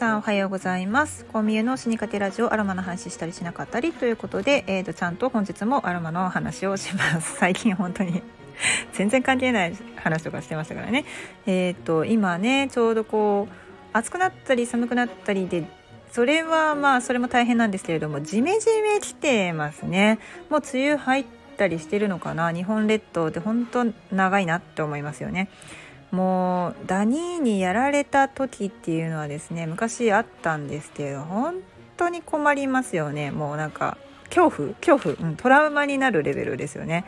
さんおはようございます。コンビニの死にかけラジオアロマの話したりしなかったりということで、えーと、ちゃんと本日もアロマの話をします。最近本当に全然関係ない話とかしてましたからね。えっ、ー、と今ねちょうどこう暑くなったり寒くなったりでそれはまあそれも大変なんですけれどもジメジメ来てますね。もう梅雨入ったりしてるのかな？日本列島って本当長いなって思いますよね。もうダニーにやられた時っていうのはですね昔あったんですけど本当に困りますよね。もうなんか恐怖恐怖、うん、トラウマになるレベルですよね。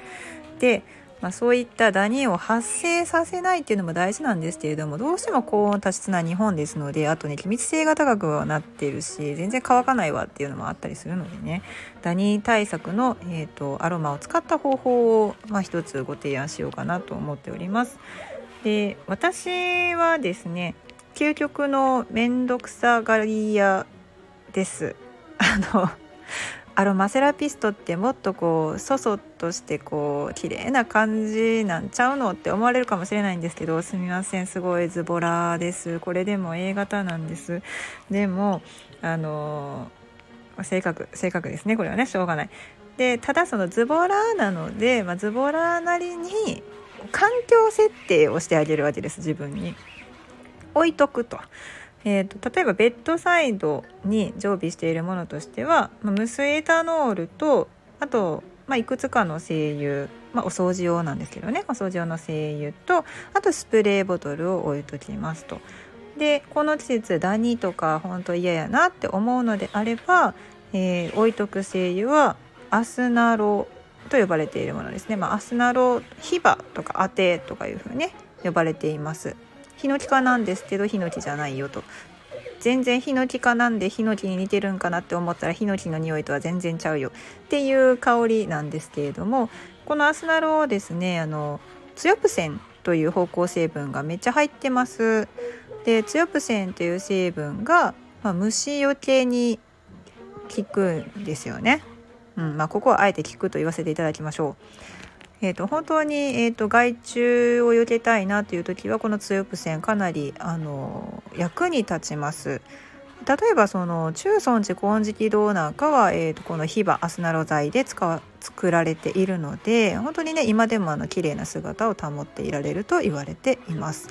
でまあ、そういったダニーを発生させないっていうのも大事なんですけれどもどうしても高温多湿な日本ですのであとね気密性が高くはなっているし全然乾かないわっていうのもあったりするのでね。ダニー対策の、えーと、アロマを使った方法を、まあ、一つご提案しようかなと思っております。で私はですね究極の面倒くさがり屋です。あの アロマセラピストってもっとこうそそっとしてこう綺麗な感じなんちゃうのって思われるかもしれないんですけどすみません。すごいズボラです。これでも A 型なんです。でもあの性格性格ですね。これはね。しょうがない。でただそのズボラなので、まあ、ズボラなりに環境設定をしてあげるわけです自分に置いとくと。えーと、例えばベッドサイドに常備しているものとしては、まあ、無水エタノールとあと、まあ、いくつかの精油、まあ、お掃除用なんですけどねお掃除用の精油とあとスプレーボトルを置いときますと。でこの季節ダニとか本当嫌やなって思うのであれば、えー、置いとく精油はアスナロと呼ばれているものですね、まあ、アスナロヒバとかアテとかいうふうに、ね、呼ばれています。ヒノキ科なんですけどヒノキじゃないよと。全然ヒノキ科なんでヒノキに似てるんかなって思ったらヒノキの匂いとは全然ちゃうよ。っていう香りなんですけれどもこのアスナロはですねあのツヨプセンという芳香成分がめっちゃ入ってます。でツヨプセンという成分が、まあ、虫よけに効くんですよね、うんまあ、ここはあえて効くと言わせていただきましょうえーと、本当に、えーと、害虫を避けたいなという時はこの強プ線かなりあの役に立ちます。例えばその中尊寺金色堂なんかは、えーと、このヒバアスナロ材で使わ作られているので本当にね今でもあの綺麗な姿を保っていられると言われています。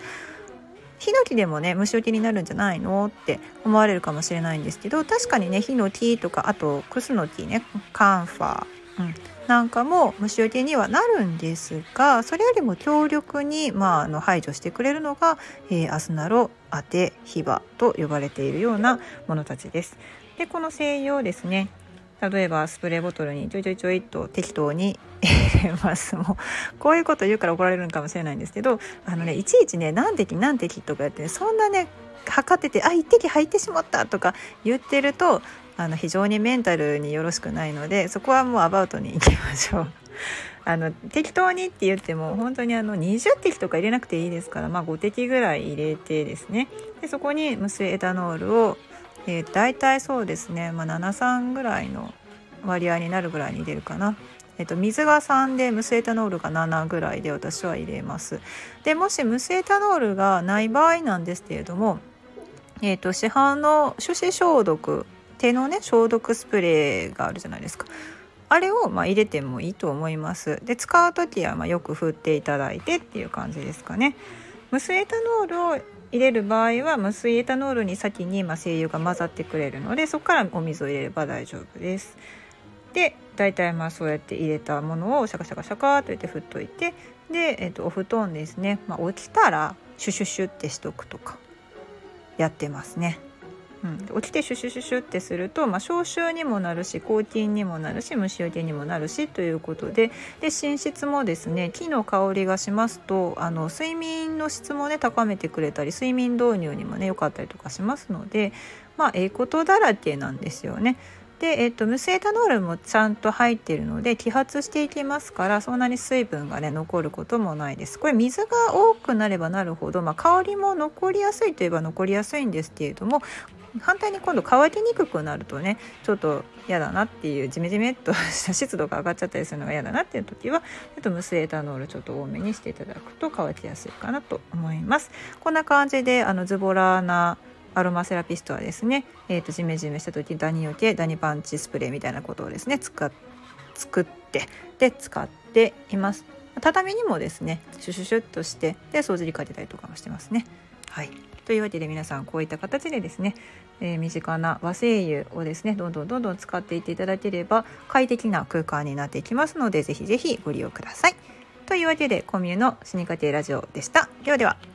ヒノキでもね虫除けになるんじゃないの？って思われるかもしれないんですけど確かにねヒノキとかあとクスノキねカンファー、うん、なんかも虫除けにはなるんですがそれよりも強力に、まあ、あの排除してくれるのが、えー、アスナロアテヒバと呼ばれているようなものたちです。でこの精油をですね例えばスプレーボトルにちょいちょいちょいと適当に 入れますもうこういうこと言うから怒られるのかもしれないんですけどあのねいちいちね何滴何滴とかやって、ね、そんなね測っててあ1滴入ってしまったとか言ってるとあの非常にメンタルによろしくないのでそこはもうアバウトに行きましょう。あの適当にって言っても本当にあの20滴とか入れなくていいですから、まあ、5滴ぐらい入れてですねでそこに無水エタノールを、えー、大体そうですね、まあ、73ぐらいの割合になるぐらいに入れるかな。えっと、水が3で無水エタノールが7ぐらいで私は入れます。でもし無水エタノールがない場合なんですけれども、えっと、市販の手指消毒手のね消毒スプレーがあるじゃないですかあれをま入れてもいいと思いますで使う時はまよく振っていただいてっていう感じですかね無水エタノールを入れる場合は無水エタノールに先にま精油が混ざってくれるのでそこからお水を入れれば大丈夫です。で大体まあそうやって入れたものをシャカシャカシャカと入れて振っといてで、えー、とお布団ですね、まあ、起きたらシュシュシュってしとくとかやってますね。うん、起きてシュシュシュシュってすると、まあ、消臭にもなるし抗菌にもなるし虫除けにもなるしということでで寝室もですね木の香りがしますとあの睡眠の質もね高めてくれたり睡眠導入にもね良かったりとかしますのでまあええことだらけなんですよね。で、えっと、無水エタノールもちゃんと入っているので揮発していきますからそんなに水分がね残ることもないですこれ水が多くなればなるほど、まあ、香りも残りやすいといえば残りやすいんですけれども反対に今度乾きにくくなるとねちょっと嫌だなっていうジメジメっとした湿度が上がっちゃったりするのが嫌だなっていう時はちょっと無水エタノールちょっと多めにしていただくと乾きやすいかなと思います。こんな感じであのズボラなアロマセラピストはですね、えーと、ジメジメした時ダニよけダニパンチスプレーみたいなことをですね使作ってで使っています。畳にもですねシュシュシュッとしてで掃除にかけたりとかもしてますねはいというわけで皆さんこういった形でですね、えー、身近な和精油をですねどんどんどんどん使っていっていただければ快適な空間になっていきますのでぜひぜひご利用ください。というわけでコミュの死にかけラジオでした。ではでは。